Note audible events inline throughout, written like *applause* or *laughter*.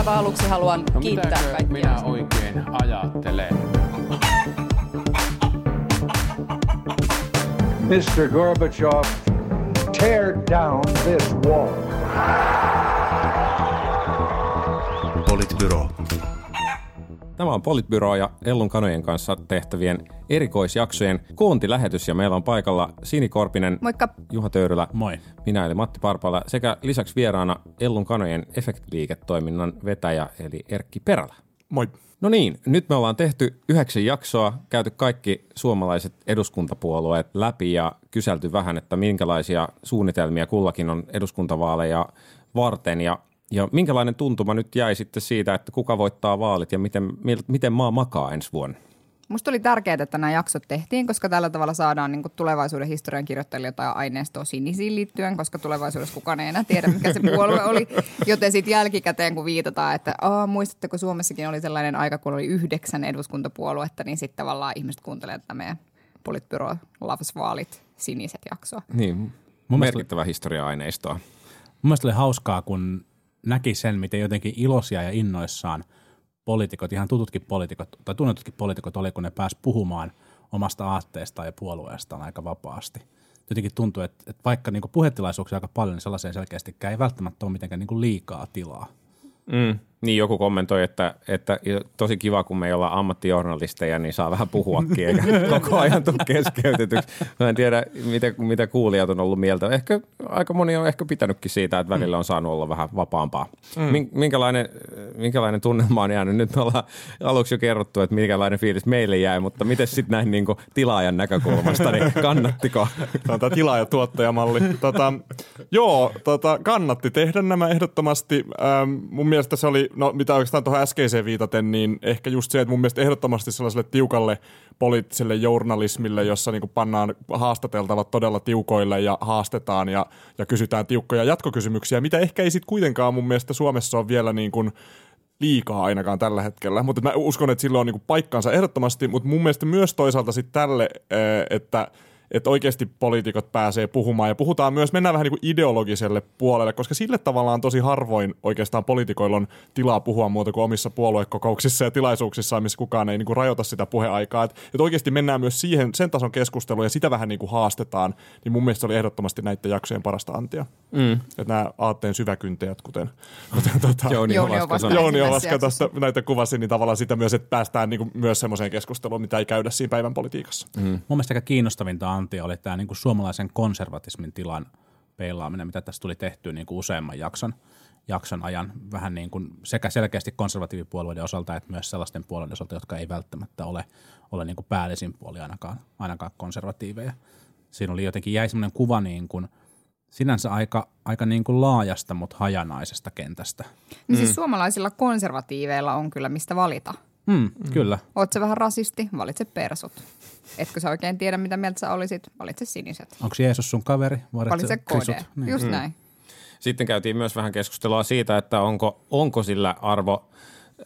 aivan aluksi haluan No kiittää mitäkö kaikkia. minä oikein ajattelen? Mr. Gorbachev, tear down this wall. Politbyro. Tämä on Politbyro ja Ellun kanojen kanssa tehtävien erikoisjaksojen koontilähetys ja meillä on paikalla Sini Korpinen, Moikka. Juha Töyrylä, Moi. minä eli Matti Parpala sekä lisäksi vieraana Ellun kanojen efektiliiketoiminnan vetäjä eli Erkki Perälä. Moi. No niin, nyt me ollaan tehty yhdeksän jaksoa, käyty kaikki suomalaiset eduskuntapuolueet läpi ja kyselty vähän, että minkälaisia suunnitelmia kullakin on eduskuntavaaleja varten ja, ja minkälainen tuntuma nyt jäi sitten siitä, että kuka voittaa vaalit ja miten, miten maa makaa ensi vuonna. Musta oli tärkeää, että nämä jaksot tehtiin, koska tällä tavalla saadaan niin tulevaisuuden historian kirjoittajille jotain aineistoa sinisiin liittyen, koska tulevaisuudessa kukaan ei enää tiedä, mikä se puolue *laughs* oli. Joten sitten jälkikäteen, kun viitataan, että Aa, muistatteko Suomessakin oli sellainen aika, kun oli yhdeksän eduskuntapuoluetta, niin sitten tavallaan ihmiset kuuntelee tätä meidän Politbyro Loves Vaalit siniset jaksoa. Niin, Mun merkittävä historia-aineistoa. Mun mielestä oli hauskaa, kun näki sen, miten jotenkin iloisia ja innoissaan poliitikot, ihan tututkin poliitikot tai tunnetutkin poliitikot oli, kun ne pääsi puhumaan omasta aatteestaan ja puolueestaan aika vapaasti. Jotenkin tuntuu, että, että vaikka niin puhetilaisuuksia aika paljon, niin sellaiseen selkeästikään ei välttämättä ole mitenkään niin liikaa tilaa. Mm. Niin joku kommentoi, että, että tosi kiva, kun me ei olla ammattijournalisteja, niin saa vähän puhuakin, eikä *laughs* koko ajan tule keskeytetyksi. Mä en tiedä, mitä, mitä kuulijat on ollut mieltä. Ehkä aika moni on ehkä pitänytkin siitä, että välillä on saanut olla vähän vapaampaa. Mm. Minkälainen, minkälainen tunnelma on jäänyt? Nyt me ollaan aluksi jo kerrottu, että minkälainen fiilis meille jäi, mutta miten sitten näin niin tilaajan näkökulmasta, niin kannattiko? *laughs* Tämä on tämä tilaaja- ja tuottajamalli. Tota, joo, tota, kannatti tehdä nämä ehdottomasti. Ähm, mun mielestä se oli, no mitä oikeastaan tuohon äskeiseen viitaten, niin ehkä just se, että mun mielestä ehdottomasti sellaiselle tiukalle poliittiselle journalismille, jossa niin pannaan haastateltavat todella tiukoille ja haastetaan ja, ja kysytään tiukkoja jatkokysymyksiä, mitä ehkä ei sitten kuitenkaan mun mielestä Suomessa on vielä niin kuin liikaa ainakaan tällä hetkellä, mutta mä uskon, että sillä on niinku paikkansa ehdottomasti, mutta mun mielestä myös toisaalta sitten tälle, eh, että että oikeasti poliitikot pääsee puhumaan ja puhutaan myös, mennään vähän niin kuin ideologiselle puolelle, koska sille tavallaan tosi harvoin oikeastaan poliitikoilla on tilaa puhua muuta kuin omissa puoluekokouksissa ja tilaisuuksissa, missä kukaan ei niin kuin rajoita sitä puheaikaa. Että et oikeasti mennään myös siihen, sen tason keskusteluun ja sitä vähän niin kuin haastetaan, niin mun mielestä se oli ehdottomasti näiden jaksojen parasta antia. Mm. Että nämä aatteen syväkyntäjät, kuten, kuten tota, Jouni Jouni Ovaska tuosta näitä kuvasi, niin tavallaan sitä myös, että päästään niin kuin myös semmoiseen keskusteluun, mitä ei käydä siinä päivän politiikassa. Mm. Mun mielestä aika kiinnostavinta antia oli tämä niin kuin suomalaisen konservatismin tilan peilaaminen, mitä tässä tuli tehtyä niin kuin useamman jakson, jakson ajan, vähän niin kuin sekä selkeästi konservatiivipuolueiden osalta että myös sellaisten puolueiden osalta, jotka ei välttämättä ole, ole niin kuin päällisin puoli ainakaan, ainakaan konservatiiveja. Siinä oli jotenkin jäi semmoinen kuva niin kuin, sinänsä aika, aika niin kuin laajasta, mutta hajanaisesta kentästä. Niin siis suomalaisilla konservatiiveilla on kyllä mistä valita. Mm, mm. Kyllä. Oot sä vähän rasisti, valitse persut. Etkö sä oikein tiedä, mitä mieltä sä olisit, valitse siniset. Onko Jeesus sun kaveri? Valitse? KD. Niin. Just näin. Sitten käytiin myös vähän keskustelua siitä, että onko, onko sillä arvo,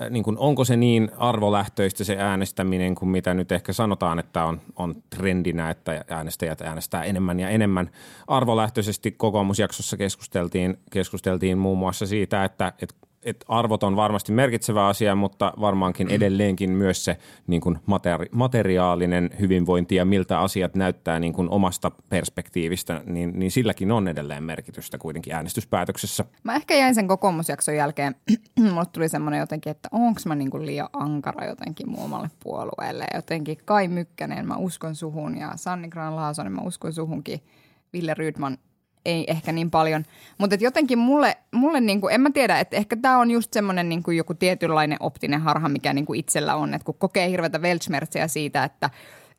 äh, niin kuin, onko se niin arvolähtöistä se äänestäminen kuin mitä nyt ehkä sanotaan, että on, on trendinä, että äänestäjät äänestää enemmän ja enemmän. Arvolähtöisesti kokoomusjaksossa keskusteltiin, keskusteltiin muun muassa siitä, että, että että arvot on varmasti merkitsevä asia, mutta varmaankin edelleenkin myös se niin kuin materi- materiaalinen hyvinvointi ja miltä asiat näyttää niin kuin omasta perspektiivistä, niin, niin silläkin on edelleen merkitystä kuitenkin äänestyspäätöksessä. Mä ehkä jäin sen kokoomusjakson jälkeen, *clears throat* mulle tuli semmoinen jotenkin, että onko mä niinku liian ankara jotenkin mun omalle puolueelle. Jotenkin Kai Mykkänen, mä uskon suhun ja Sanni Gran Laasonen, mä uskon suhunkin. Ville Rydman ei ehkä niin paljon. Mutta jotenkin mulle, mulle niinku, en mä tiedä, että ehkä tämä on just semmoinen niinku joku tietynlainen optinen harha, mikä niinku itsellä on. Että kun kokee hirveätä weltschmerziä siitä, että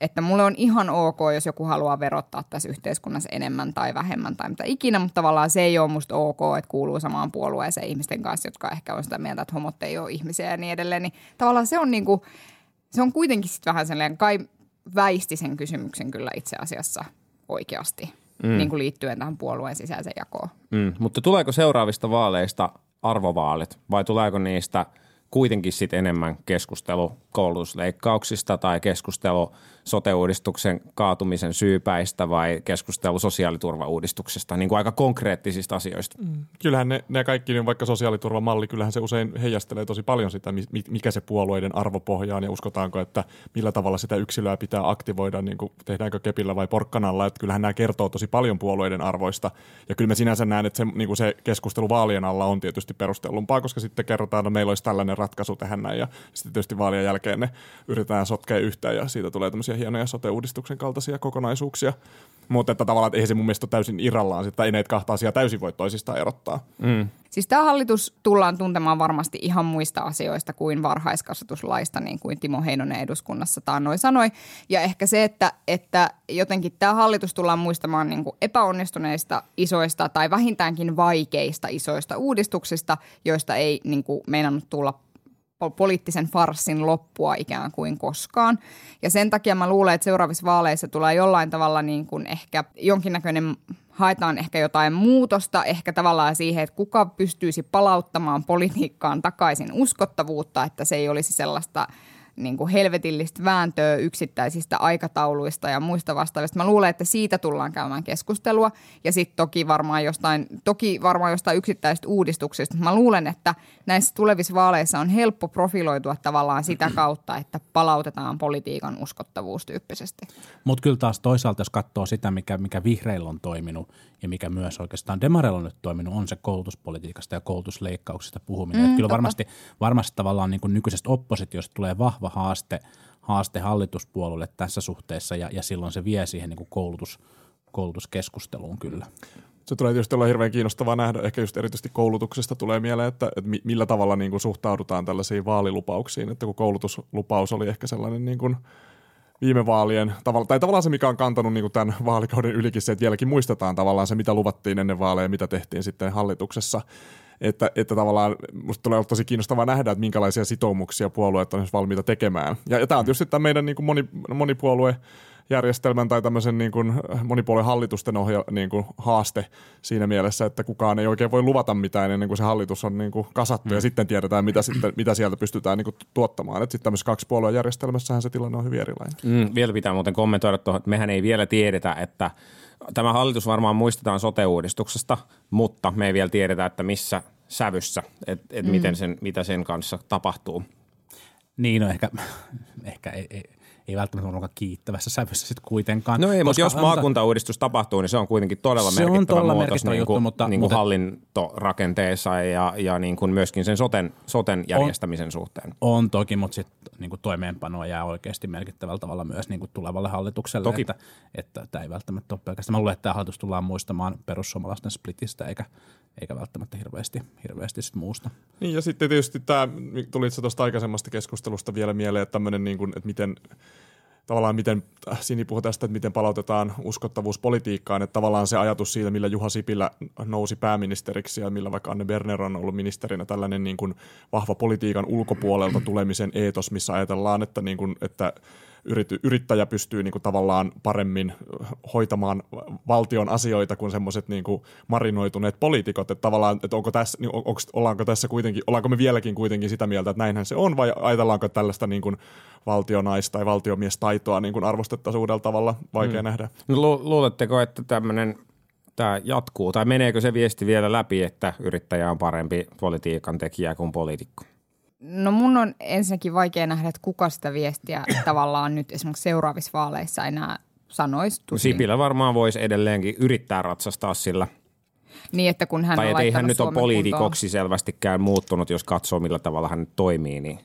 että mulle on ihan ok, jos joku haluaa verottaa tässä yhteiskunnassa enemmän tai vähemmän tai mitä ikinä, mutta tavallaan se ei ole musta ok, että kuuluu samaan puolueeseen ihmisten kanssa, jotka ehkä on sitä mieltä, että homot ei ole ihmisiä ja niin edelleen. Niin tavallaan se on niinku, se on kuitenkin sitten vähän sellainen, kai väisti sen kysymyksen kyllä itse asiassa oikeasti, mm. niin kuin liittyen tähän puolueen sisäiseen jakoon. Mm, mutta tuleeko seuraavista vaaleista arvovaalit vai tuleeko niistä kuitenkin sit enemmän keskustelu koulutusleikkauksista tai keskustelu sote-uudistuksen kaatumisen syypäistä vai keskustelu sosiaaliturvauudistuksesta, niin kuin aika konkreettisista asioista. Mm. Kyllähän ne, ne kaikki, niin vaikka sosiaaliturvamalli, kyllähän se usein heijastelee tosi paljon sitä, mikä se puolueiden arvopohja on ja uskotaanko, että millä tavalla sitä yksilöä pitää aktivoida, niin kuin tehdäänkö kepillä vai porkkanalla, että kyllähän nämä kertoo tosi paljon puolueiden arvoista. Ja kyllä mä sinänsä näen, että se, niin kuin se keskustelu vaalien alla on tietysti perustellumpaa, koska sitten kerrotaan, että meillä olisi tällainen ratkaisu tähän näin ja sitten tietysti vaalien jälkeen ne yritetään sotkea yhteen ja siitä tulee tämmöisiä hienoja sote-uudistuksen kaltaisia kokonaisuuksia. Mutta että tavallaan, että eihän se mun mielestä ole täysin irrallaan, että ei näitä kahta asiaa täysin voi toisistaan erottaa. Mm. Siis tämä hallitus tullaan tuntemaan varmasti ihan muista asioista kuin varhaiskasvatuslaista, niin kuin Timo Heinonen eduskunnassa taannoin sanoi. Ja ehkä se, että, että jotenkin tämä hallitus tullaan muistamaan niin kuin epäonnistuneista isoista tai vähintäänkin vaikeista isoista uudistuksista, joista ei niin kuin meinannut tulla poliittisen farssin loppua ikään kuin koskaan. Ja sen takia mä luulen, että seuraavissa vaaleissa tulee jollain tavalla niin kuin ehkä jonkinnäköinen, haetaan ehkä jotain muutosta, ehkä tavallaan siihen, että kuka pystyisi palauttamaan politiikkaan takaisin uskottavuutta, että se ei olisi sellaista – niin kuin helvetillistä vääntöä yksittäisistä aikatauluista ja muista vastaavista. Mä luulen, että siitä tullaan käymään keskustelua ja sitten toki varmaan jostain, toki varmaan jostain yksittäisistä uudistuksista. Mä luulen, että näissä tulevissa vaaleissa on helppo profiloitua tavallaan sitä *clears throat* kautta, että palautetaan politiikan uskottavuus tyyppisesti. Mutta kyllä taas toisaalta, jos katsoo sitä, mikä, mikä vihreillä on toiminut ja mikä myös oikeastaan Demarella on nyt toiminut, on se koulutuspolitiikasta ja koulutusleikkauksista puhuminen. Mm, kyllä varmasti, varmasti tavallaan niin kuin nykyisestä oppositiosta tulee vahva haaste, haaste hallituspuolueelle tässä suhteessa ja, ja silloin se vie siihen niin kuin koulutus, koulutuskeskusteluun kyllä. Se tulee tietysti olla hirveän kiinnostavaa nähdä, ehkä just erityisesti koulutuksesta tulee mieleen, että, että millä tavalla niin kuin suhtaudutaan tällaisiin vaalilupauksiin, että kun koulutuslupaus oli ehkä sellainen niin kuin – viime vaalien, tavalla, tai tavallaan se, mikä on kantanut niin kuin tämän vaalikauden ylikin se, että vieläkin muistetaan tavallaan se, mitä luvattiin ennen vaaleja, mitä tehtiin sitten hallituksessa. Että, että tavallaan musta tulee olla tosi kiinnostavaa nähdä, että minkälaisia sitoumuksia puolueet on valmiita tekemään. Ja, ja tämä on tietysti tämä meidän niin kuin moni, monipuolue järjestelmän tai tämmöisen niin kuin monipuolen hallitusten ohja, niin kuin haaste siinä mielessä, että kukaan ei oikein voi luvata mitään ennen kuin se hallitus on niin kuin kasattu mm. ja sitten tiedetään, mitä, sitten, mitä sieltä pystytään niin kuin tuottamaan. Sitten tämmöisessä kaksi puolueen järjestelmässähän se tilanne on hyvin erilainen. Mm, vielä pitää muuten kommentoida tuohon, että mehän ei vielä tiedetä, että tämä hallitus varmaan muistetaan sote-uudistuksesta, mutta me ei vielä tiedetä, että missä sävyssä, että et mm. miten sen, mitä sen kanssa tapahtuu. Niin, no ehkä, *laughs* ehkä ei, ei, ei välttämättä olekaan kiittävässä sävyssä sitten kuitenkaan. No ei, mutta jos maakuntauudistus tapahtuu, niin se on kuitenkin todella se merkittävä on muutos merkittävä niin kuin, juttu, mutta, niin kuin mutta, hallintorakenteessa ja, ja niin kuin myöskin sen soten, soten järjestämisen on, suhteen. On toki, mutta sitten niin kuin toimeenpanoa jää oikeasti merkittävällä tavalla myös niin kuin tulevalle hallitukselle. Toki. Että, että tämä ei välttämättä ole pelkästään. Mä luulen, että tämä hallitus tullaan muistamaan perussuomalaisten splitistä eikä, eikä välttämättä hirveästi, hirveästi sit muusta. Niin ja sitten tietysti tämä, tuli itse tuosta aikaisemmasta keskustelusta vielä mieleen, että tämmöinen, niin kuin, että miten tavallaan miten, Sini puhui tästä, että miten palautetaan uskottavuus politiikkaan, että tavallaan se ajatus siitä, millä Juha Sipilä nousi pääministeriksi ja millä vaikka Anne Berner on ollut ministerinä, tällainen niin kuin vahva politiikan ulkopuolelta tulemisen eetos, missä ajatellaan, että, niin kuin, että yrity, yrittäjä pystyy niin kuin tavallaan paremmin hoitamaan valtion asioita kuin semmoiset niin marinoituneet poliitikot. Että tavallaan, että onko tässä, niin onko, ollaanko tässä kuitenkin, ollaanko me vieläkin kuitenkin sitä mieltä, että näinhän se on, vai ajatellaanko tällaista niin kuin valtionais- tai valtiomiestaitoa niin kuin arvostettaisiin uudella tavalla, vaikea mm. nähdä. No, lu- luuletteko, että tämmöinen tämä jatkuu, tai meneekö se viesti vielä läpi, että yrittäjä on parempi politiikan tekijä kuin poliitikko? No mun on ensinnäkin vaikea nähdä, että kuka sitä viestiä *coughs* tavallaan nyt esimerkiksi seuraavissa vaaleissa enää sanoisi. Sipilä varmaan voisi edelleenkin yrittää ratsastaa sillä. Niin, että kun hän tai on ei hän nyt ole poliitikoksi selvästikään muuttunut, jos katsoo millä tavalla hän toimii, niin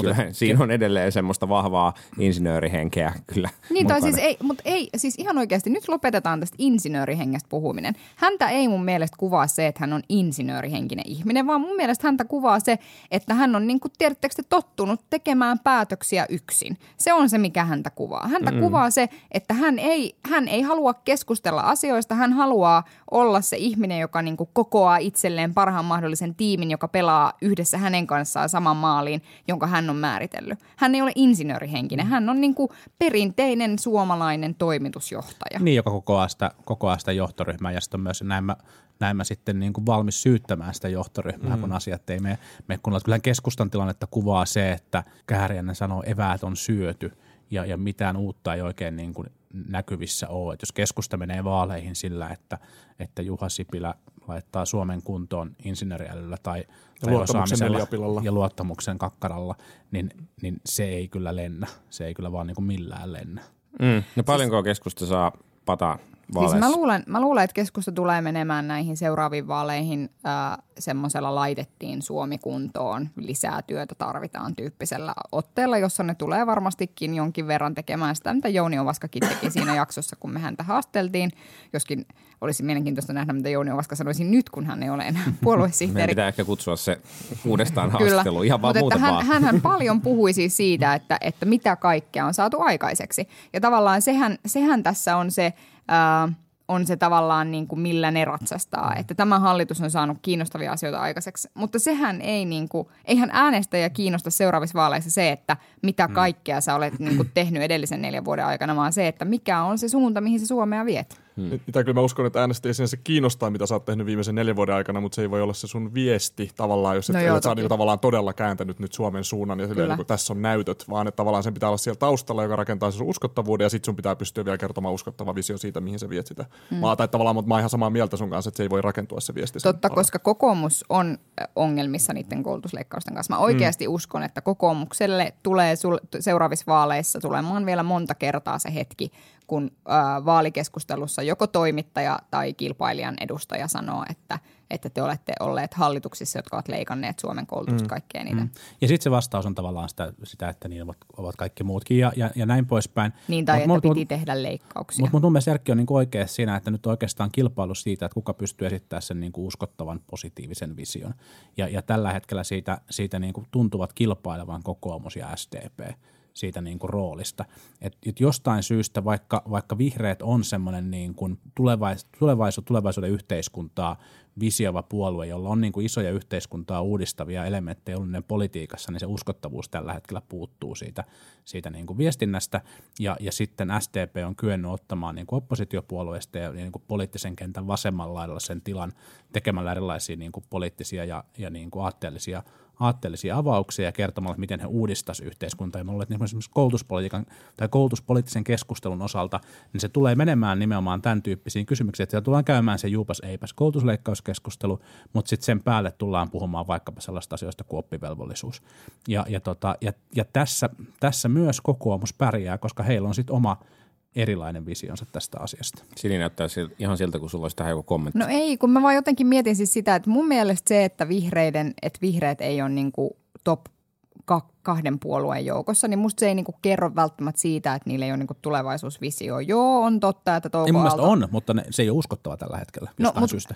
Kyllä mutta, *laughs* siinä on edelleen semmoista vahvaa insinöörihenkeä kyllä Niin tai siis ei, mutta ei, siis ihan oikeasti nyt lopetetaan tästä insinöörihengestä puhuminen. Häntä ei mun mielestä kuvaa se, että hän on insinöörihenkinen ihminen, vaan mun mielestä häntä kuvaa se, että hän on niin kuin tiedättekö tottunut tekemään päätöksiä yksin. Se on se, mikä häntä kuvaa. Häntä mm. kuvaa se, että hän ei, hän ei halua keskustella asioista, hän haluaa olla se ihminen, joka niin kuin kokoaa itselleen parhaan mahdollisen tiimin, joka pelaa yhdessä hänen kanssaan saman maaliin, jonka hän on määritellyt. Hän ei ole insinöörihenkinen, hän on niin kuin perinteinen suomalainen toimitusjohtaja. Niin, joka kokoaa sitä, kokoaa sitä johtoryhmää ja sitten on myös näin mä, näin mä sitten niin kuin valmis syyttämään sitä johtoryhmää, mm. kun asiat ei mene, mene kun Kyllähän keskustan tilannetta kuvaa se, että Kääriäinen sanoo, eväät on syöty ja, ja mitään uutta ei oikein niin kuin näkyvissä ole. Et jos keskusta menee vaaleihin sillä, että, että Juha Sipilä laittaa Suomen kuntoon insinööriälyllä tai, tai luottamuksen osaamisella ja luottamuksen kakkaralla, niin, niin se ei kyllä lennä. Se ei kyllä vaan niin kuin millään lennä. Mm. No paljonko keskusta saa pataa Siis vaaleissa? mä luulen, mä luulen, että keskusta tulee menemään näihin seuraaviin vaaleihin äh, semmoisella laitettiin Suomi kuntoon, lisää työtä tarvitaan tyyppisellä otteella, jossa ne tulee varmastikin jonkin verran tekemään sitä, mitä Jouni Ovaskakin teki siinä jaksossa, kun me häntä haasteltiin. Joskin olisi mielenkiintoista nähdä, mitä Jouni Ovaska sanoisi nyt, kun hän ei ole enää *laughs* Meidän puoluesihteeri. pitää ehkä kutsua se uudestaan *laughs* Kyllä, haastatteluun. Ihan vaan mutta hän, vaan. hänhän *laughs* paljon puhui siis siitä, että, että mitä kaikkea on saatu aikaiseksi. Ja tavallaan sehän, sehän tässä on se, ää, on se tavallaan niin kuin millä ne ratsastaa. Että tämä hallitus on saanut kiinnostavia asioita aikaiseksi. Mutta sehän ei niin kuin, eihän äänestäjä kiinnosta seuraavissa vaaleissa se, että mitä kaikkea sä olet niin kuin tehnyt edellisen neljän vuoden aikana, vaan se, että mikä on se suunta, mihin se Suomea viet. Hmm. Mitä kyllä mä uskon, että äänestäjiä sinänsä kiinnostaa, mitä sä oot tehnyt viimeisen neljän vuoden aikana, mutta se ei voi olla se sun viesti tavallaan, jos et, No joo, et sä niinku tavallaan todella kääntänyt nyt Suomen suunnan ja silleen, niin tässä on näytöt, vaan että tavallaan sen pitää olla siellä taustalla, joka rakentaa sen sun uskottavuuden ja sit sun pitää pystyä vielä kertomaan uskottava visio siitä, mihin sä viet sitä. Mm. Mä, tai tavallaan, mutta mä oon ihan samaa mieltä sun kanssa, että se ei voi rakentua se viesti. Totta, alle. koska kokoomus on ö, ongelmissa niiden koulutusleikkausten kanssa. Mä oikeasti mm. uskon, että kokoomukselle tulee sul, seuraavissa vaaleissa tulemaan vielä monta kertaa se hetki, kun ö, vaalikeskustelussa joko toimittaja tai kilpailijan edustaja sanoo, että, että te olette olleet hallituksissa, jotka ovat leikanneet Suomen koulutusta mm. kaikkea niitä. Mm. Ja sitten se vastaus on tavallaan sitä, sitä että niin ovat, ovat kaikki muutkin ja, ja, ja näin poispäin. Niin, tai Mut- että mut- piti tehdä leikkauksia. Mutta mut mun mielestä Erkki on niinku oikea siinä, että nyt oikeastaan kilpailu siitä, että kuka pystyy esittämään sen niinku uskottavan positiivisen vision. Ja, ja tällä hetkellä siitä, siitä niinku tuntuvat kilpailevan kokoomus ja SDP siitä niinku roolista. Et, et jostain syystä, vaikka, vaikka vihreät on semmoinen niinku tulevais, tulevaisu, tulevaisuuden yhteiskuntaa visiova puolue, jolla on niinku isoja yhteiskuntaa uudistavia elementtejä ollut ne politiikassa, niin se uskottavuus tällä hetkellä puuttuu siitä, siitä niinku viestinnästä. Ja, ja sitten SDP on kyennyt ottamaan niinku oppositiopuolueesta ja niinku poliittisen kentän vasemmalla laidalla sen tilan tekemällä erilaisia niinku poliittisia ja, ja niinku aatteellisia aatteellisia avauksia ja kertomalla, miten he uudistaisivat yhteiskuntaa. Ja mä luulen, että esimerkiksi koulutuspolitiikan tai koulutuspoliittisen keskustelun osalta, niin se tulee menemään nimenomaan tämän tyyppisiin kysymyksiin, että siellä tullaan käymään se juupas eipäs koulutusleikkauskeskustelu, mutta sitten sen päälle tullaan puhumaan vaikkapa sellaista asioista kuin oppivelvollisuus. Ja, ja, tota, ja, ja tässä, tässä myös kokoomus pärjää, koska heillä on sitten oma erilainen visionsa tästä asiasta. Sini näyttää ihan siltä, kun sulla olisi tähän joku kommentti. No ei, kun mä vaan jotenkin mietin siis sitä, että mun mielestä se, että vihreiden, että vihreät ei ole niinku top ka- kahden puolueen joukossa, niin musta se ei niinku kerro välttämättä siitä, että niillä ei ole niinku tulevaisuusvisio. Joo, on totta, että Touko Ei mun mielestä Aalto- on, mutta ne, se ei ole uskottava tällä hetkellä No, jostain mut- syystä.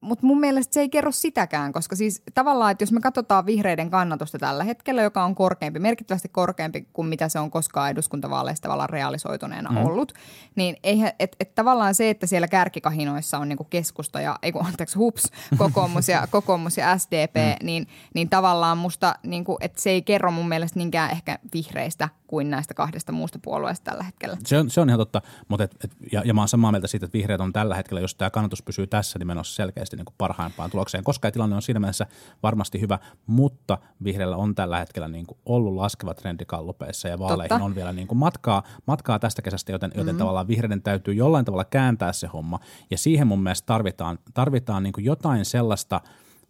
Mutta mun mielestä se ei kerro sitäkään, koska siis tavallaan, että jos me katsotaan vihreiden kannatusta tällä hetkellä, joka on korkeampi, merkittävästi korkeampi kuin mitä se on koskaan eduskuntavaaleissa tavallaan realisoituneena mm. ollut, niin eihän, et, et tavallaan se, että siellä kärkikahinoissa on niinku keskusta ja, ei kun anteeksi, hups, *laughs* kokoomus ja, kokoomus ja SDP, mm. niin, niin tavallaan musta, niinku, että se ei kerro mun mielestä niinkään ehkä vihreistä kuin näistä kahdesta muusta puolueesta tällä hetkellä. Se on, se on ihan totta, mutta et, et, ja, ja mä oon samaa mieltä siitä, että vihreät on tällä hetkellä, jos tämä kannatus pysyy tässä, niin menossa selkeästi niin kuin parhaimpaan tulokseen, koska tilanne on siinä mielessä varmasti hyvä, mutta vihreillä on tällä hetkellä niin kuin ollut laskeva trendi kallupeissa ja vaaleihin Totta. on vielä niin kuin matkaa, matkaa tästä kesästä, joten, joten mm-hmm. tavallaan vihreiden täytyy jollain tavalla kääntää se homma ja siihen mun mielestä tarvitaan, tarvitaan niin kuin jotain sellaista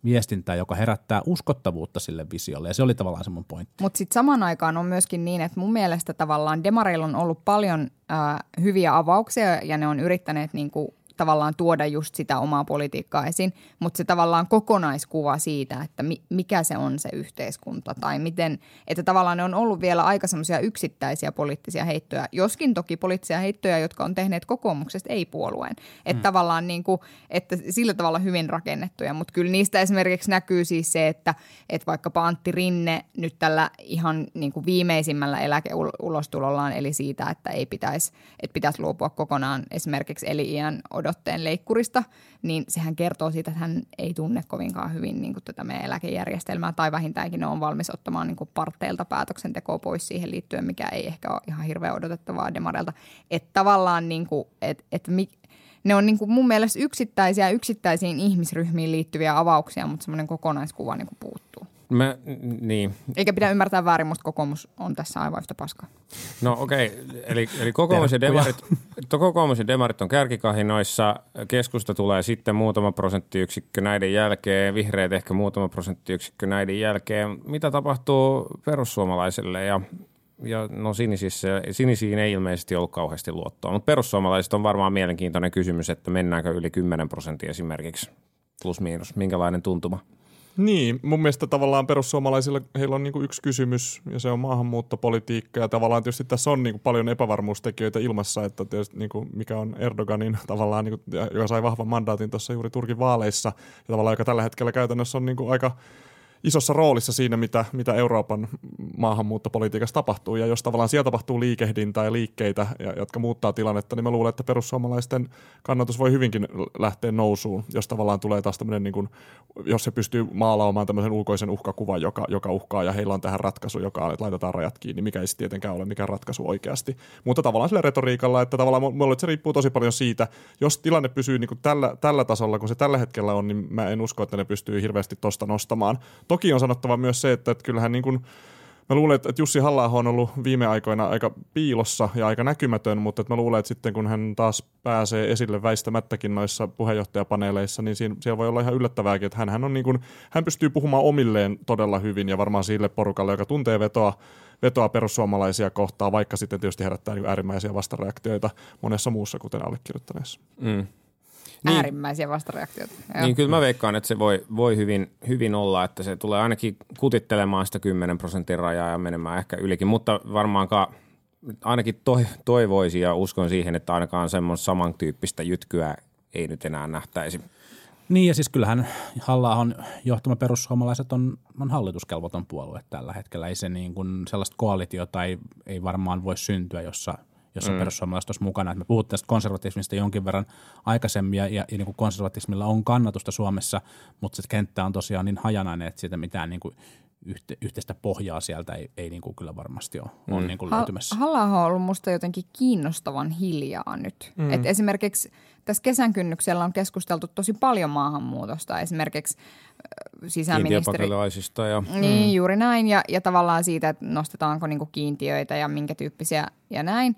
viestintää, joka herättää uskottavuutta sille visiolle ja se oli tavallaan se mun pointti. Mutta sitten samaan aikaan on myöskin niin, että mun mielestä tavallaan Demareilla on ollut paljon ää, hyviä avauksia ja ne on yrittäneet niinku tavallaan tuoda just sitä omaa politiikkaa esiin, mutta se tavallaan kokonaiskuva siitä, että mi, mikä se on se yhteiskunta tai miten, että tavallaan ne on ollut vielä aika semmoisia yksittäisiä poliittisia heittoja, joskin toki poliittisia heittoja, jotka on tehneet kokoomuksesta ei-puolueen. Että mm. tavallaan niin kuin, että sillä tavalla hyvin rakennettuja, mutta kyllä niistä esimerkiksi näkyy siis se, että, että vaikkapa Antti Rinne nyt tällä ihan niin kuin viimeisimmällä eläkeulostulollaan, eli siitä, että ei pitäisi, että pitäisi luopua kokonaan esimerkiksi eli-iän odotteen leikkurista, niin sehän kertoo siitä, että hän ei tunne kovinkaan hyvin niin kuin tätä meidän eläkejärjestelmää, tai vähintäänkin ne on valmis ottamaan niin kuin parteilta päätöksentekoa pois siihen liittyen, mikä ei ehkä ole ihan hirveän odotettavaa Demareilta. Että tavallaan niin kuin, että, että mi, ne on niin kuin mun mielestä yksittäisiä yksittäisiin ihmisryhmiin liittyviä avauksia, mutta semmoinen kokonaiskuva niin kuin puuttuu. Mä, niin. Eikä pidä ymmärtää väärin, musta kokoomus on tässä aivan yhtä paskaa. No okei, okay. eli, eli kokoomus, ja demarit, to, kokoomus ja demarit on kärkikahinoissa, keskusta tulee sitten muutama prosenttiyksikkö näiden jälkeen, vihreät ehkä muutama prosenttiyksikkö näiden jälkeen. Mitä tapahtuu perussuomalaisille ja ja no sinisissä, sinisiin ei ilmeisesti ollut kauheasti luottoa, mutta perussuomalaiset on varmaan mielenkiintoinen kysymys, että mennäänkö yli 10 prosenttia esimerkiksi plus miinus, minkälainen tuntuma? Niin, mun mielestä tavallaan perussuomalaisilla heillä on niinku yksi kysymys ja se on maahanmuuttopolitiikka ja tavallaan tietysti tässä on niinku paljon epävarmuustekijöitä ilmassa, että tietysti niinku mikä on Erdoganin *laughs* tavallaan, niinku, joka sai vahvan mandaatin tuossa juuri Turkin vaaleissa ja tavallaan joka tällä hetkellä käytännössä on niinku aika isossa roolissa siinä, mitä, mitä Euroopan maahanmuuttopolitiikassa tapahtuu. Ja jos tavallaan siellä tapahtuu liikehdintää ja liikkeitä, ja, jotka muuttaa tilannetta, niin mä luulen, että perussuomalaisten kannatus voi hyvinkin lähteä nousuun, jos tavallaan tulee taas tämmöinen, niin kuin, jos se pystyy maalaamaan tämmöisen ulkoisen uhkakuvan, joka, joka uhkaa, ja heillä on tähän ratkaisu, joka on, että laitetaan rajat kiinni, mikä ei sitten tietenkään ole mikään ratkaisu oikeasti. Mutta tavallaan sillä retoriikalla, että tavallaan mulla se riippuu tosi paljon siitä, jos tilanne pysyy niin kuin tällä, tällä tasolla, kun se tällä hetkellä on, niin mä en usko, että ne pystyy hirveästi tosta nostamaan. Toki on sanottava myös se, että, että kyllähän niin kuin, Mä luulen, että Jussi halla on ollut viime aikoina aika piilossa ja aika näkymätön, mutta että mä luulen, että sitten kun hän taas pääsee esille väistämättäkin noissa puheenjohtajapaneeleissa, niin siinä, siellä voi olla ihan yllättävääkin, että hän, hän, on niin kuin, hän pystyy puhumaan omilleen todella hyvin ja varmaan sille porukalle, joka tuntee vetoa, vetoa perussuomalaisia kohtaa, vaikka sitten tietysti herättää niin äärimmäisiä vastareaktioita monessa muussa, kuten allekirjoittaneessa. Mm niin, äärimmäisiä vastareaktioita. Joo. Niin kyllä mä veikkaan, että se voi, voi hyvin, hyvin olla, että se tulee ainakin kutittelemaan sitä 10 prosentin rajaa ja menemään ehkä ylikin, mutta varmaankaan ainakin toi, toivoisin ja uskon siihen, että ainakaan semmoista samantyyppistä jytkyä ei nyt enää nähtäisi. Niin ja siis kyllähän halla on johtama perussuomalaiset on, on hallituskelvoton puolue tällä hetkellä. Ei se niin kuin sellaista koalitiota ei, ei varmaan voi syntyä, jossa – jossa mm. perussuomalaiset olisi mukana. Että me puhuttiin tästä konservatismista jonkin verran aikaisemmin ja, ja, ja niin kuin konservatismilla on kannatusta Suomessa, mutta se kenttä on tosiaan niin hajanainen, että siitä mitään niin kuin yhte, yhteistä pohjaa sieltä ei, ei niin kuin kyllä varmasti ole, mm. ole niin kuin löytymässä. halla on ollut musta jotenkin kiinnostavan hiljaa nyt. Mm. Et esimerkiksi tässä kesän kynnyksellä on keskusteltu tosi paljon maahanmuutosta. Esimerkiksi sisäministeri... ja... Niin, mm. juuri näin. Ja, ja tavallaan siitä, että nostetaanko niinku kiintiöitä ja minkä tyyppisiä ja näin.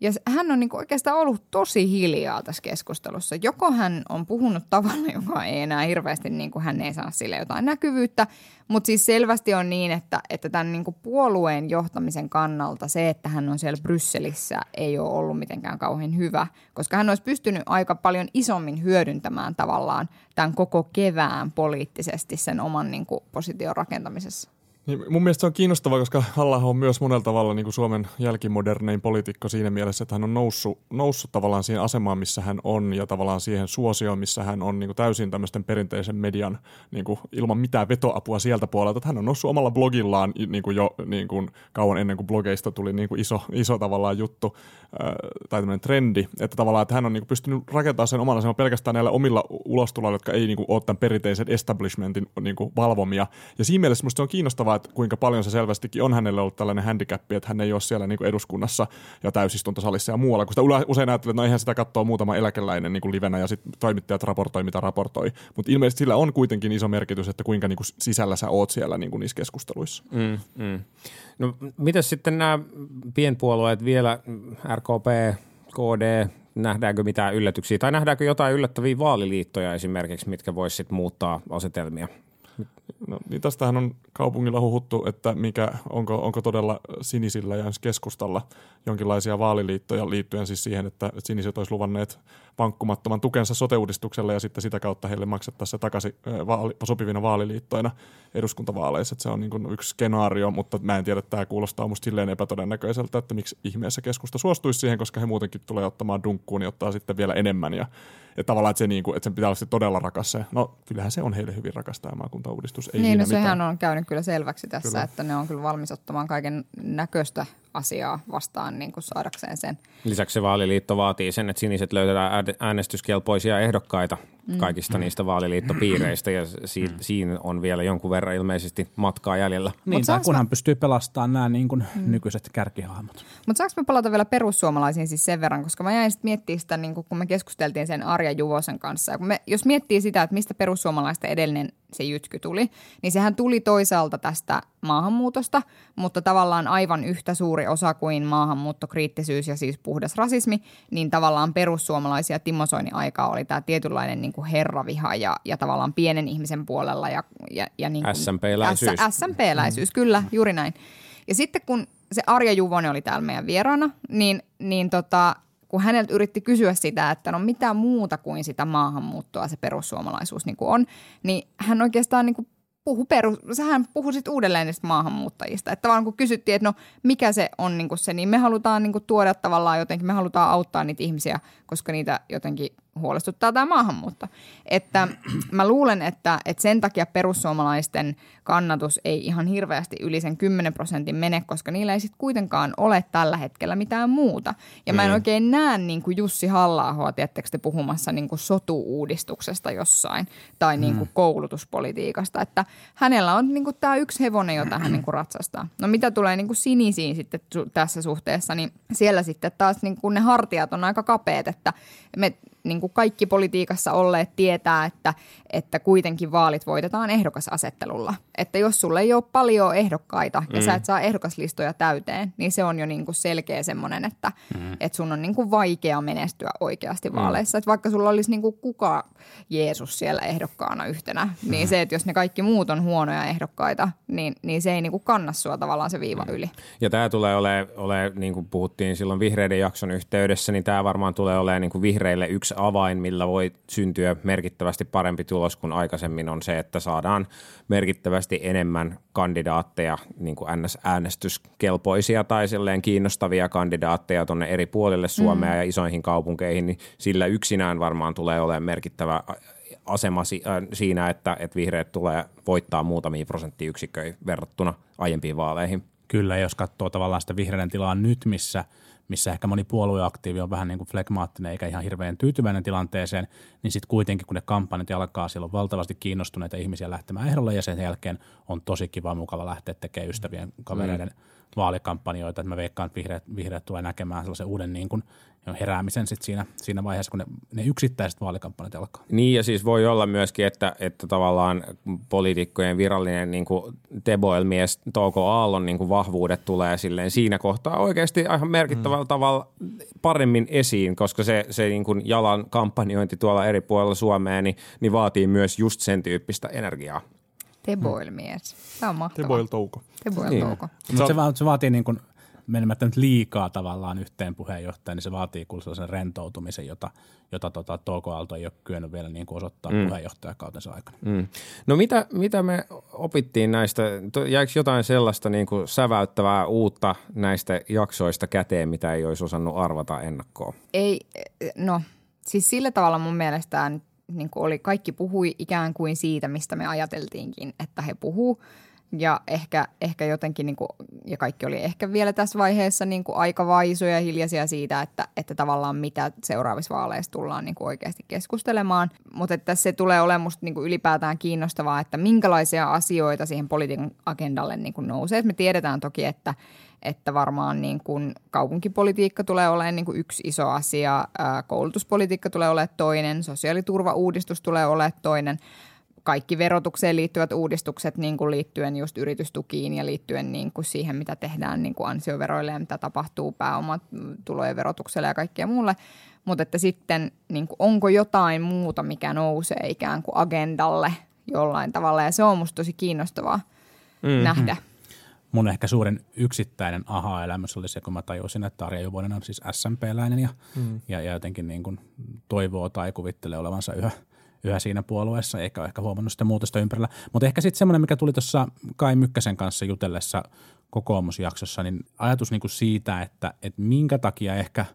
Ja hän on niinku oikeastaan ollut tosi hiljaa tässä keskustelussa. Joko hän on puhunut tavalla, joka ei enää hirveästi, niinku hän ei saa sille jotain näkyvyyttä, mutta siis selvästi on niin, että, että tämän niinku puolueen johtamisen kannalta se, että hän on siellä Brysselissä, ei ole ollut mitenkään kauhean hyvä, koska hän olisi pystynyt aika paljon isommin hyödyntämään tavallaan tämän koko kevään poliittisesti sen oman niinku position rakentamisessa. Niin mun mielestä se on kiinnostavaa, koska halla on myös monella tavalla niin kuin Suomen jälkimodernein poliitikko siinä mielessä, että hän on noussut, noussut tavallaan siihen asemaan, missä hän on ja tavallaan siihen suosioon, missä hän on niin kuin täysin tämmöisten perinteisen median niin kuin ilman mitään vetoapua sieltä puolelta. Että hän on noussut omalla blogillaan niin kuin jo niin kuin kauan ennen kuin blogeista tuli niin kuin iso, iso tavallaan juttu tai tämmöinen trendi, että tavallaan että hän on niin kuin pystynyt rakentamaan sen oman aseman pelkästään näillä omilla ulostuloilla, jotka ei niin kuin ole tämän perinteisen establishmentin niin kuin valvomia. Ja siinä mielessä se on kiinnostavaa, että kuinka paljon se selvästikin on hänelle ollut tällainen handicap, että hän ei ole siellä niin kuin eduskunnassa ja täysistuntosalissa ja muualla, kun sitä usein ajattelee, että no eihän sitä katsoa muutama eläkeläinen niin kuin livenä ja sitten toimittajat raportoi, mitä raportoi. Mutta ilmeisesti sillä on kuitenkin iso merkitys, että kuinka niin kuin sisällä sä oot siellä niin kuin niissä keskusteluissa. Mm, mm. No mitä sitten nämä pienpuolueet vielä, RKP, KD, nähdäänkö mitään yllätyksiä tai nähdäänkö jotain yllättäviä vaaliliittoja esimerkiksi, mitkä voisivat muuttaa asetelmia? No, niin tästähän on kaupungilla huhuttu, että mikä, onko, onko todella sinisillä ja keskustalla jonkinlaisia vaaliliittoja liittyen siis siihen, että siniset olisi luvanneet vankkumattoman tukensa sote-uudistukselle ja sitten sitä kautta heille maksettaisiin se takaisin vaali, sopivina vaaliliittoina eduskuntavaaleissa. Että se on niin kuin yksi skenaario, mutta mä en tiedä, että tämä kuulostaa musta silleen epätodennäköiseltä, että miksi ihmeessä keskusta suostuisi siihen, koska he muutenkin tulee ottamaan dunkkuun ja ottaa sitten vielä enemmän. Ja, ja tavallaan, että, se niin kuin, että sen pitää olla todella rakas se. No kyllähän se on heille hyvin rakas tämä maakuntauudistus. Ei niin, no sehän mitään. on käynyt kyllä selväksi tässä, kyllä. että ne on kyllä valmis ottamaan kaiken näköistä asiaa vastaan niin kuin saadakseen sen. Lisäksi se vaaliliitto vaatii sen, että siniset löytetään äänestyskelpoisia ehdokkaita mm. kaikista mm. niistä vaaliliittopiireistä ja si- mm. siinä on vielä jonkun verran ilmeisesti matkaa jäljellä. Niin, tai kunhan mä... pystyy pelastamaan nämä niin kuin mm. nykyiset kärkihahmot. Mutta saanko me palata vielä perussuomalaisiin siis sen verran, koska mä jäin sitten miettimään sitä, niin kun me keskusteltiin sen Arja Juvosen kanssa. Ja kun me, jos miettii sitä, että mistä perussuomalaisten edellinen se jytky tuli, niin sehän tuli toisaalta tästä maahanmuutosta, mutta tavallaan aivan yhtä suuri osa kuin maahanmuuttokriittisyys ja siis puhdas rasismi, niin tavallaan perussuomalaisia Timo Soinin aikaa oli tämä tietynlainen niin kuin herraviha ja, ja tavallaan pienen ihmisen puolella ja, ja, ja niin kuin, SMP-läisyys. SMP-läisyys, kyllä, juuri näin. Ja sitten kun se Arja Juvonen oli täällä meidän vieraana, niin, niin tota, kun häneltä yritti kysyä sitä, että no mitä muuta kuin sitä maahanmuuttoa se perussuomalaisuus niin kuin on, niin hän oikeastaan niin kuin puhu perus, sähän puhui sitten uudelleen niistä maahanmuuttajista. Että vaan kun kysyttiin, että no mikä se on niin se, niin me halutaan niin tuoda tavallaan jotenkin, me halutaan auttaa niitä ihmisiä, koska niitä jotenkin huolestuttaa tämä maahanmuutto. Että mä luulen, että, että sen takia perussuomalaisten kannatus ei ihan hirveästi yli sen 10 prosentin mene, koska niillä ei sitten kuitenkaan ole tällä hetkellä mitään muuta. Ja mä en oikein näe niin kuin Jussi halla tiettekö te puhumassa niin kuin sotu-uudistuksesta jossain tai niin kuin koulutuspolitiikasta, että hänellä on niin kuin tämä yksi hevonen, jota hän niin kuin ratsastaa. No mitä tulee niin kuin sinisiin sitten tässä suhteessa, niin siellä sitten taas niin kuin ne hartiat on aika kapeat, että me niin kuin kaikki politiikassa olleet tietää, että, että kuitenkin vaalit voitetaan ehdokasasettelulla. Että jos sulle ei ole paljon ehdokkaita ja mm. sä et saa ehdokaslistoja täyteen, niin se on jo niin kuin selkeä semmoinen, että, mm. että sun on niin kuin vaikea menestyä oikeasti vaaleissa. Mm. Että vaikka sulla olisi niin kuin kuka Jeesus siellä ehdokkaana yhtenä, niin se, että jos ne kaikki muut on huonoja ehdokkaita, niin, niin se ei niin kuin kanna sua tavallaan se viiva yli. Ja tämä tulee ole, ole, niin kuin puhuttiin silloin vihreiden jakson yhteydessä, niin tämä varmaan tulee olemaan niin kuin vihreille yksi avain, millä voi syntyä merkittävästi parempi tulos kuin aikaisemmin on se, että saadaan merkittävästi enemmän kandidaatteja, niin kuin NS-äänestyskelpoisia tai silleen kiinnostavia kandidaatteja tuonne eri puolille Suomea mm. ja isoihin kaupunkeihin, niin sillä yksinään varmaan tulee olemaan merkittävä asema siinä, että, että vihreät tulee voittaa muutamia prosenttiyksikköjä verrattuna aiempiin vaaleihin. Kyllä, jos katsoo tavallaan sitä vihreiden tilaa nyt, missä – missä ehkä moni puolueaktiivi on vähän niin kuin flegmaattinen eikä ihan hirveän tyytyväinen tilanteeseen, niin sitten kuitenkin kun ne kampanjat alkaa, siellä on valtavasti kiinnostuneita ihmisiä lähtemään ehdolle ja sen jälkeen on tosi kiva mukava lähteä tekemään ystävien kavereiden mm. vaalikampanjoita. Että mä veikkaan, että vihreät, vihreät tulee näkemään sellaisen uuden niin kuin heräämisen sit siinä, siinä vaiheessa, kun ne, ne yksittäiset vaalikampanjat alkaa. Niin ja siis voi olla myöskin, että, että tavallaan poliitikkojen virallinen niin kuin Teboil-mies Touko Aallon niin kuin vahvuudet tulee silleen siinä kohtaa oikeasti ihan merkittävällä mm. tavalla paremmin esiin, koska se, se niin kuin jalan kampanjointi tuolla eri puolilla Suomea niin, niin vaatii myös just sen tyyppistä energiaa. Teboil-mies. Tämä on mahtavaa. Teboil Touko. Teboil Niin. Touko. Mutta se, va- se vaatii niin kuin, menemättä nyt liikaa tavallaan yhteen puheenjohtajan, niin se vaatii kyllä sellaisen rentoutumisen, jota, jota tota, Touko Aalto ei ole kyennyt vielä niin kuin osoittaa mm. puheenjohtajakautensa aikana. Mm. No mitä, mitä me opittiin näistä? Jäikö jotain sellaista niin kuin säväyttävää uutta näistä jaksoista käteen, mitä ei olisi osannut arvata ennakkoon? Ei, no siis sillä tavalla mun mielestä tämä nyt niin kuin oli, kaikki puhui ikään kuin siitä, mistä me ajateltiinkin, että he puhuu. Ja ehkä, ehkä jotenkin, niin kuin, ja kaikki oli ehkä vielä tässä vaiheessa niin kuin aika vaisoja ja hiljaisia siitä, että, että tavallaan mitä seuraavissa vaaleissa tullaan niin kuin oikeasti keskustelemaan. Mutta että se tulee olemaan musta niin kuin ylipäätään kiinnostavaa, että minkälaisia asioita siihen politiikan agendalle niin kuin nousee. Me tiedetään toki, että, että varmaan niin kuin kaupunkipolitiikka tulee olemaan niin kuin yksi iso asia, koulutuspolitiikka tulee olemaan toinen, sosiaaliturvauudistus tulee olemaan toinen, kaikki verotukseen liittyvät uudistukset niin kuin liittyen just yritystukiin ja liittyen niin kuin siihen, mitä tehdään niin kuin ansioveroille ja mitä tapahtuu pääomatulojen verotukselle ja kaikkea muulle. Mutta että sitten niin kuin, onko jotain muuta, mikä nousee ikään kuin agendalle jollain tavalla ja se on musta tosi kiinnostavaa mm-hmm. nähdä. Mun ehkä suurin yksittäinen aha-elämys oli se, kun mä tajusin, että Arja Juvonen on siis SMP-läinen ja, mm. ja, ja jotenkin niin kuin toivoo tai kuvittelee olevansa yhä, yhä siinä puolueessa, eikä ole ehkä huomannut sitä muutosta ympärillä. Mutta ehkä sitten semmoinen, mikä tuli tuossa Kai Mykkäsen kanssa jutellessa kokoomusjaksossa, niin ajatus niin kuin siitä, että, että minkä takia ehkä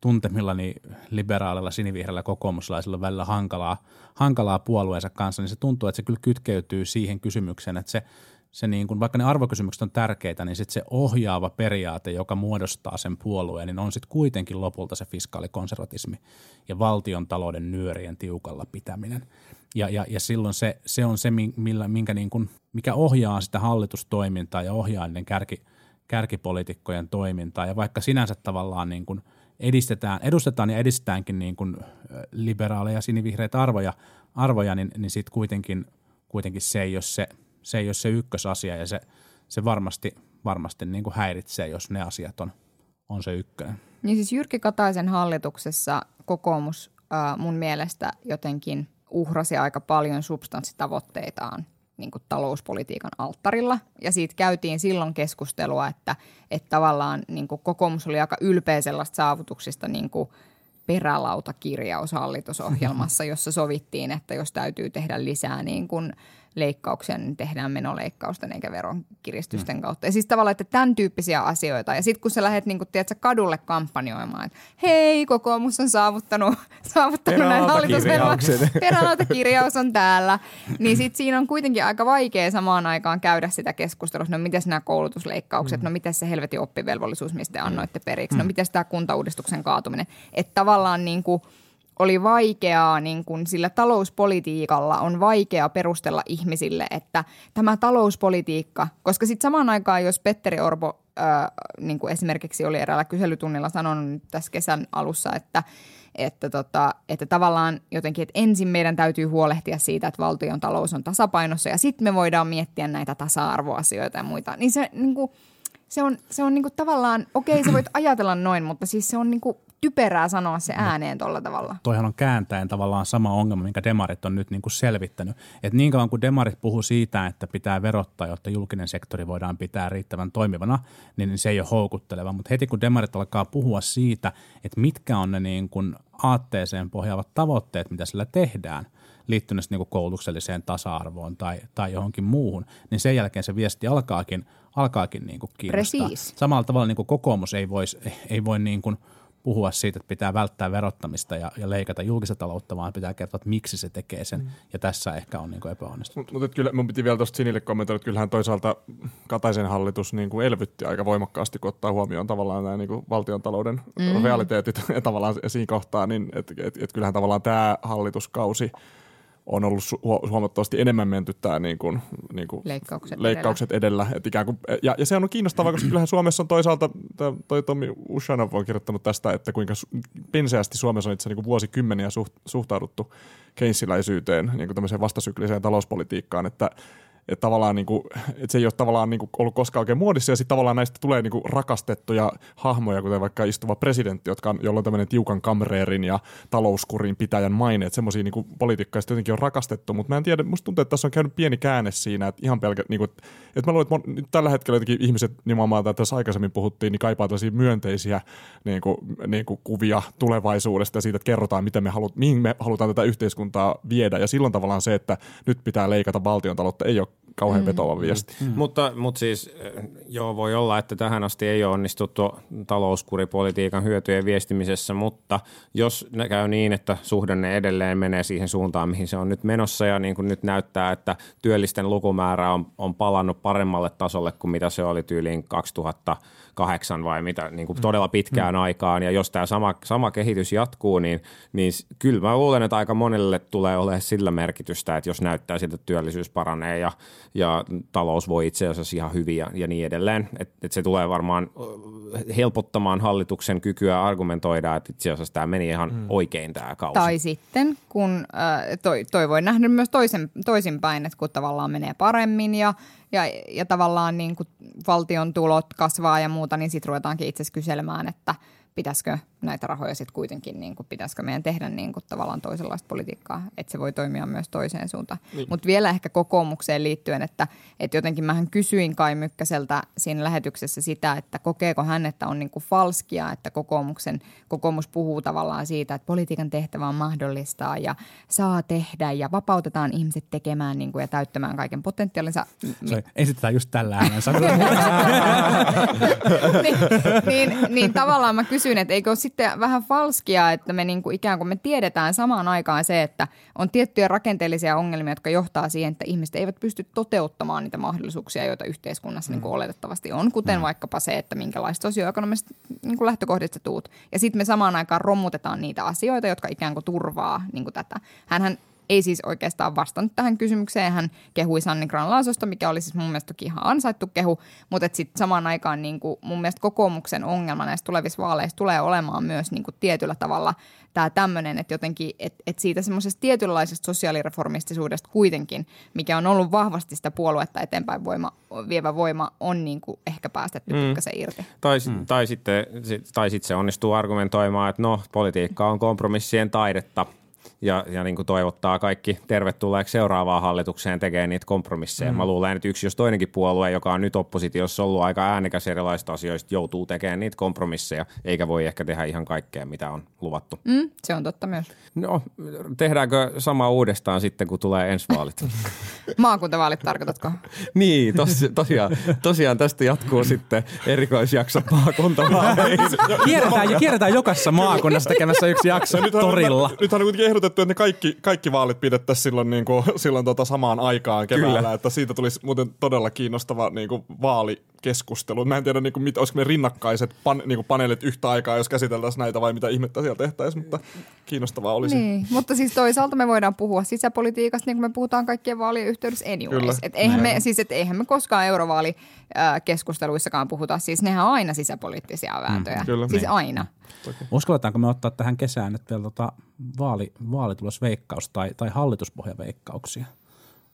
tuntemillani liberaalilla, sinivihreällä kokoomuslaisilla välillä hankalaa, hankalaa puolueensa kanssa, niin se tuntuu, että se kyllä kytkeytyy siihen kysymykseen, että se, se niin kuin, vaikka ne arvokysymykset on tärkeitä, niin sitten se ohjaava periaate, joka muodostaa sen puolueen, niin on sitten kuitenkin lopulta se fiskaalikonservatismi ja valtion talouden nyörien tiukalla pitäminen. Ja, ja, ja silloin se, se on se, millä, minkä niin kuin, mikä ohjaa sitä hallitustoimintaa ja ohjaa niiden kärki, kärkipolitiikkojen toimintaa. Ja vaikka sinänsä tavallaan niin kuin edistetään, edustetaan ja edistetäänkin niin kuin liberaaleja sinivihreitä arvoja, arvoja niin, niin sitten kuitenkin kuitenkin se ei ole se, se, ei ole se ykkösasia ja se, se varmasti, varmasti niin kuin häiritsee, jos ne asiat on, on se ykkönen. Niin siis Jyrki Kataisen hallituksessa kokoomus äh, mun mielestä jotenkin uhrasi aika paljon substanssitavoitteitaan niin kuin talouspolitiikan alttarilla. Ja siitä käytiin silloin keskustelua, että, että tavallaan niin kuin kokoomus oli aika ylpeä sellaista saavutuksista niin kuin perälautakirjaus hallitusohjelmassa, *laughs* jossa sovittiin, että jos täytyy tehdä lisää niin kuin leikkauksia, niin tehdään menoleikkausten eikä veronkiristysten mm. kautta. Ja siis tavallaan, että tämän tyyppisiä asioita. Ja sitten kun sä lähdet niin kun, tiedätkö, kadulle kampanjoimaan, että hei, kokoomus on saavuttanut, *laughs* saavuttanut näin hallitusvelvoitteet. *laughs* Perälautakirjaus on täällä. Niin sitten siinä on kuitenkin aika vaikea samaan aikaan käydä sitä keskustelua. No miten nämä koulutusleikkaukset, mm. no miten se helvetin oppivelvollisuus, mistä te annoitte periksi, no mm. miten tämä kuntauudistuksen kaatuminen. Että tavallaan niin kuin – oli vaikeaa, niin kuin sillä talouspolitiikalla on vaikea perustella ihmisille, että tämä talouspolitiikka, koska sitten samaan aikaan, jos Petteri Orpo ää, niin esimerkiksi oli eräällä kyselytunnilla sanonut tässä kesän alussa, että että, tota, että tavallaan jotenkin, että ensin meidän täytyy huolehtia siitä, että valtion talous on tasapainossa ja sitten me voidaan miettiä näitä tasa-arvoasioita ja muita. Niin se, niin kuin, se on, se on niin tavallaan, okei sä voit ajatella noin, mutta siis se on niin typerää sanoa se ääneen tuolla tavalla. Toihan on kääntäen tavallaan sama ongelma, minkä demarit on nyt niin kuin selvittänyt. Että niin kauan kuin demarit puhuu siitä, että pitää verottaa, jotta julkinen sektori voidaan pitää riittävän toimivana, niin se ei ole houkutteleva. Mutta heti kun demarit alkaa puhua siitä, että mitkä on ne niin kuin aatteeseen pohjaavat tavoitteet, mitä sillä tehdään, liittyen niin koulutukselliseen tasa-arvoon tai, tai johonkin muuhun, niin sen jälkeen se viesti alkaakin, alkaakin niin kuin kiinnostaa. Precis. Samalla tavalla niin kuin kokoomus ei, vois, ei voi niin kuin – puhua siitä, että pitää välttää verottamista ja, ja leikata julkista taloutta, vaan pitää kertoa, että miksi se tekee sen. Mm. Ja tässä ehkä on niin kuin epäonnistunut. Mutta mut, kyllä mun piti vielä tuosta Sinille kommentoida, että kyllähän toisaalta Kataisen hallitus niin kuin elvytti aika voimakkaasti, kun ottaa huomioon tavallaan nämä niin kuin valtiontalouden mm. realiteetit *laughs* ja tavallaan siinä kohtaa, niin että et, et kyllähän tavallaan tämä hallituskausi – on ollut su- huomattavasti enemmän menty tämä niin kuin, niin kuin leikkaukset, leikkaukset edellä. edellä. Et ikään kuin, ja, ja se on kiinnostavaa, koska kyllähän Suomessa on toisaalta, toi Tommi Ushanov on kirjoittanut tästä, että kuinka penseästi Suomessa on itse niin kuin vuosikymmeniä suht, suhtauduttu keinsiläisyyteen, niin kuin tämmöiseen vastasykliseen talouspolitiikkaan, että – että tavallaan niin kuin, että se ei ole tavallaan niin kuin ollut koskaan oikein muodissa ja sitten tavallaan näistä tulee niin kuin rakastettuja hahmoja, kuten vaikka istuva presidentti, jotka on, jolla on tämmöinen tiukan kamreerin ja talouskurin pitäjän maine, että semmoisia niin politiikkaa jotenkin on rakastettu, mutta mä en tiedä, musta tuntuu, että tässä on käynyt pieni käänne siinä, että ihan pelkä, niin kuin, että mä luulen, että mon, tällä hetkellä jotenkin ihmiset nimenomaan, että tässä aikaisemmin puhuttiin, niin kaipaa tällaisia myönteisiä niin kuin, niin kuin kuvia tulevaisuudesta ja siitä, että kerrotaan, miten me halut, mihin me halutaan tätä yhteiskuntaa viedä. Ja silloin tavallaan se, että nyt pitää leikata valtion taloutta, ei ole kauhean mm. vetoava viesti. Mm. Mutta, mutta siis joo, voi olla, että tähän asti ei ole onnistuttu talouskuripolitiikan hyötyjen viestimisessä, mutta jos käy niin, että suhdanne edelleen menee siihen suuntaan, mihin se on nyt menossa ja niin kuin nyt näyttää, että työllisten lukumäärä on, on palannut paremmalle tasolle kuin mitä se oli tyyliin 2000 kahdeksan vai mitä niin kuin todella pitkään mm. aikaan. Ja jos tämä sama, sama kehitys jatkuu, niin, niin kyllä mä luulen, että aika monelle tulee olemaan sillä merkitystä, että jos näyttää siltä, että työllisyys paranee ja, ja talous voi itse asiassa ihan hyvin ja, ja niin edelleen. Että et se tulee varmaan helpottamaan hallituksen kykyä argumentoida, että itse asiassa tämä meni ihan mm. oikein tämä kausi. Tai sitten, kun äh, toi, toi voi nähdä myös toisen, toisinpäin, että kun tavallaan menee paremmin ja – ja, ja tavallaan niin kuin valtion tulot kasvaa ja muuta, niin sitten ruvetaankin itse kyselemään, että – pitäisikö näitä rahoja sitten kuitenkin, niin kuin, pitäisikö meidän tehdä niin kuin, tavallaan toisenlaista politiikkaa, että se voi toimia myös toiseen suuntaan. Niin. Mutta vielä ehkä kokoomukseen liittyen, että, että jotenkin mähän kysyin Kai Mykkäseltä siinä lähetyksessä sitä, että kokeeko hän, että on niin kuin falskia, että kokoomuksen, kokoomus puhuu tavallaan siitä, että politiikan tehtävä on mahdollistaa ja saa tehdä ja vapautetaan ihmiset tekemään niin kuin, ja täyttämään kaiken potentiaalinsa. Se esitetään just tällä äänensä. *laughs* niin, niin, niin tavallaan mä kysyin, kysyn, että eikö ole sitten vähän falskia, että me niinku ikään kuin me tiedetään samaan aikaan se, että on tiettyjä rakenteellisia ongelmia, jotka johtaa siihen, että ihmiset eivät pysty toteuttamaan niitä mahdollisuuksia, joita yhteiskunnassa niinku mm. niin kuin oletettavasti on, kuten mm. vaikkapa se, että minkälaista sosioekonomista niin kuin lähtökohdista tuut. Ja sitten me samaan aikaan romutetaan niitä asioita, jotka ikään kuin turvaa niin kuin tätä. Hänhän ei siis oikeastaan vastannut tähän kysymykseen. Hän kehui Sanni Granlaasosta, mikä oli siis mun mielestä toki ihan ansaittu kehu, mutta sitten samaan aikaan niin kuin mun mielestä kokoomuksen ongelma näissä tulevissa vaaleissa tulee olemaan myös niin kuin tietyllä tavalla tämä tämmöinen, että jotenkin, että et siitä semmoisesta tietynlaisesta sosiaalireformistisuudesta kuitenkin, mikä on ollut vahvasti sitä puoluetta eteenpäin voima, vievä voima, on niin kuin ehkä päästetty mm. pikkasen irti. Tai, mm. tai, sitten, sit- tai sitten se onnistuu argumentoimaan, että no, politiikka on kompromissien taidetta ja, ja niin kuin toivottaa kaikki tervetulleeksi seuraavaan hallitukseen tekemään niitä kompromisseja. Mm. Mä luulen, että yksi jos toinenkin puolue, joka on nyt oppositiossa ollut aika äänekäs erilaisista asioista, joutuu tekemään niitä kompromisseja, eikä voi ehkä tehdä ihan kaikkea, mitä on luvattu. Mm, se on totta myös. No, tehdäänkö sama uudestaan sitten, kun tulee ensi vaalit? *laughs* Maakuntavaalit tarkoitatko? *laughs* niin, tos, tosiaan, tosiaan tästä jatkuu sitten erikoisjakso maakuntavaaleihin. *laughs* Kierretään, kierretään jokaisessa maakunnassa tekemässä yksi jakso Nythän torilla. Nythän on kuitenkin ehdotettu, että ne kaikki, kaikki vaalit pidettäisiin silloin, niin kuin, silloin tota samaan aikaan keväällä, Kyllä. että siitä tulisi muuten todella kiinnostava niin kuin vaalikeskustelu. Mä en tiedä, niin kuin, mit, olisiko me rinnakkaiset pan, niin kuin paneelit yhtä aikaa, jos käsiteltäisiin näitä vai mitä ihmettä siellä tehtäisiin, mutta kiinnostavaa olisi. Niin, mutta siis toisaalta me voidaan puhua sisäpolitiikasta, niin kuin me puhutaan kaikkien vaalien yhteydessä anyways. Et eihän, me, siis, et eihän me koskaan eurovaalikeskusteluissakaan puhuta, siis nehän on aina sisäpoliittisia vääntöjä. Mm, kyllä. Siis Niin. aina. Uskalletaanko me ottaa tähän kesään nyt vielä tota vaali, vaalitulosveikkaus tai, tai hallituspohjaveikkauksia?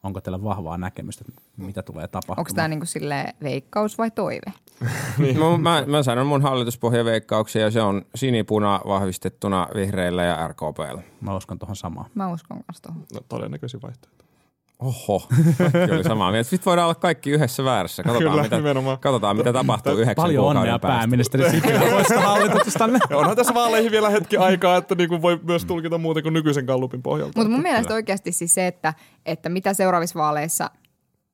Onko teillä vahvaa näkemystä, mitä tulee tapahtumaan? Onko tämä niinku sille veikkaus vai toive? *laughs* mä, mä, mä sanon mun hallituspohjaveikkauksia ja se on sinipuna vahvistettuna vihreillä ja RKPllä. Mä uskon tuohon samaan. Mä uskon kanssa tuohon. No, todennäköisin vaihtoehto. Oho, kaikki oli samaa mieltä. Sitten voidaan olla kaikki yhdessä väärässä. Katsotaan, Kyllä, mitä, nimenomaan. katsotaan mitä tapahtuu yhdeksän Paljon onnea päästä. pääministeri Sipilä poista hallituksestanne. Ja *laughs* onhan tässä vaaleihin vielä hetki aikaa, että niin kuin voi myös tulkita muuten kuin nykyisen kallupin pohjalta. Mutta mun mielestä oikeasti siis se, että, että mitä seuraavissa vaaleissa,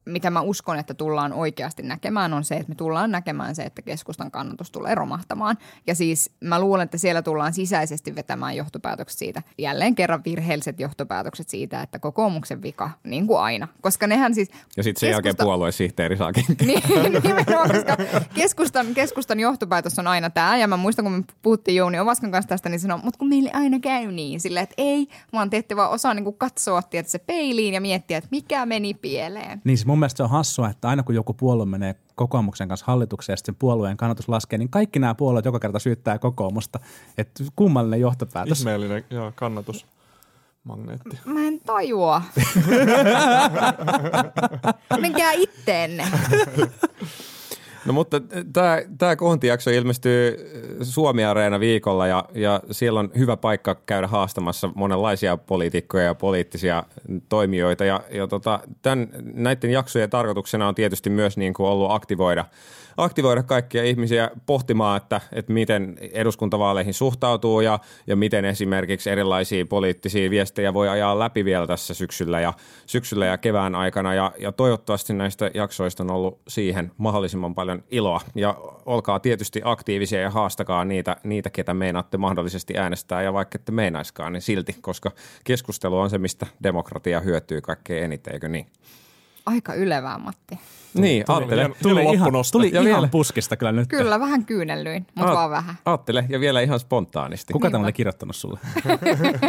mitä mä uskon, että tullaan oikeasti näkemään, on se, että me tullaan näkemään se, että keskustan kannatus tulee romahtamaan. Ja siis mä luulen, että siellä tullaan sisäisesti vetämään johtopäätökset siitä, jälleen kerran virheelliset johtopäätökset siitä, että kokoomuksen vika, niin kuin aina. Koska nehän siis... Ja sitten sen jälkeen keskusta- puoluesihteeri saakin. niin, *laughs* nimenomaan, koska keskustan, keskustan johtopäätös on aina tämä. Ja mä muistan, kun me puhuttiin Jouni Ovaskan kanssa tästä, niin sanoi, mutta kun meille aina käy niin. Sillä, että ei, vaan te ette vaan osaa niin katsoa tietysti, se peiliin ja miettiä, että mikä meni pieleen. Niin siis mun mielestä se on hassua, että aina kun joku puolue menee kokoomuksen kanssa hallitukseen ja sitten sen puolueen kannatus laskee, niin kaikki nämä puolueet joka kerta syyttää kokoomusta. Että kummallinen johtopäätös. Ihmeellinen joo, kannatus. Magneetti. Mä en tajua. *laughs* Menkää itteenne. *laughs* No mutta tämä, tämä koontijakso ilmestyy Suomi Areena viikolla ja, ja siellä on hyvä paikka käydä haastamassa monenlaisia poliitikkoja ja poliittisia toimijoita. Ja, ja tota, tämän, näiden jaksojen tarkoituksena on tietysti myös niin kuin ollut aktivoida, aktivoida kaikkia ihmisiä pohtimaan, että, että miten eduskuntavaaleihin suhtautuu ja, ja miten esimerkiksi erilaisia poliittisia viestejä voi ajaa läpi vielä tässä syksyllä ja, syksyllä ja kevään aikana. Ja, ja toivottavasti näistä jaksoista on ollut siihen mahdollisimman paljon iloa. Ja olkaa tietysti aktiivisia ja haastakaa niitä, niitä ketä meinaatte mahdollisesti äänestää ja vaikka ette meinaiskaan, niin silti, koska keskustelu on se, mistä demokratia hyötyy kaikkein eniten, eikö niin? Aika ylevää, Matti. Niin, ajattele. hieno- Tuli ihan, loppunosto. tuli Ja ihan vielä- puskista kyllä nyt. Kyllä, vähän kyynellyin, mutta Aat- vaan vähän. Aattele, ja vielä ihan spontaanisti. Kuka tämä oli kirjoittanut sulle?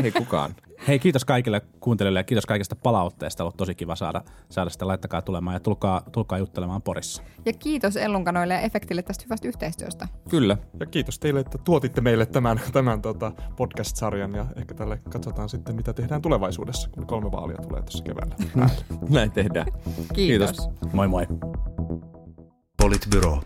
Ei kukaan. *laughs* Hei, kiitos kaikille kuuntelijoille ja kiitos kaikesta palautteesta. Ollut tosi kiva saada, saada sitä. Laittakaa tulemaan ja tulkaa, tulkaa juttelemaan Porissa. Ja kiitos Ellunkanoille ja Efektille tästä hyvästä yhteistyöstä. Kyllä. Ja kiitos teille, että tuotitte meille tämän, tämän tota podcast-sarjan ja ehkä tälle katsotaan sitten, mitä tehdään tulevaisuudessa, kun kolme vaalia tulee tuossa keväällä. *laughs* Näin tehdään. Kiitos. Kiitos. Moi moi. Politbyro.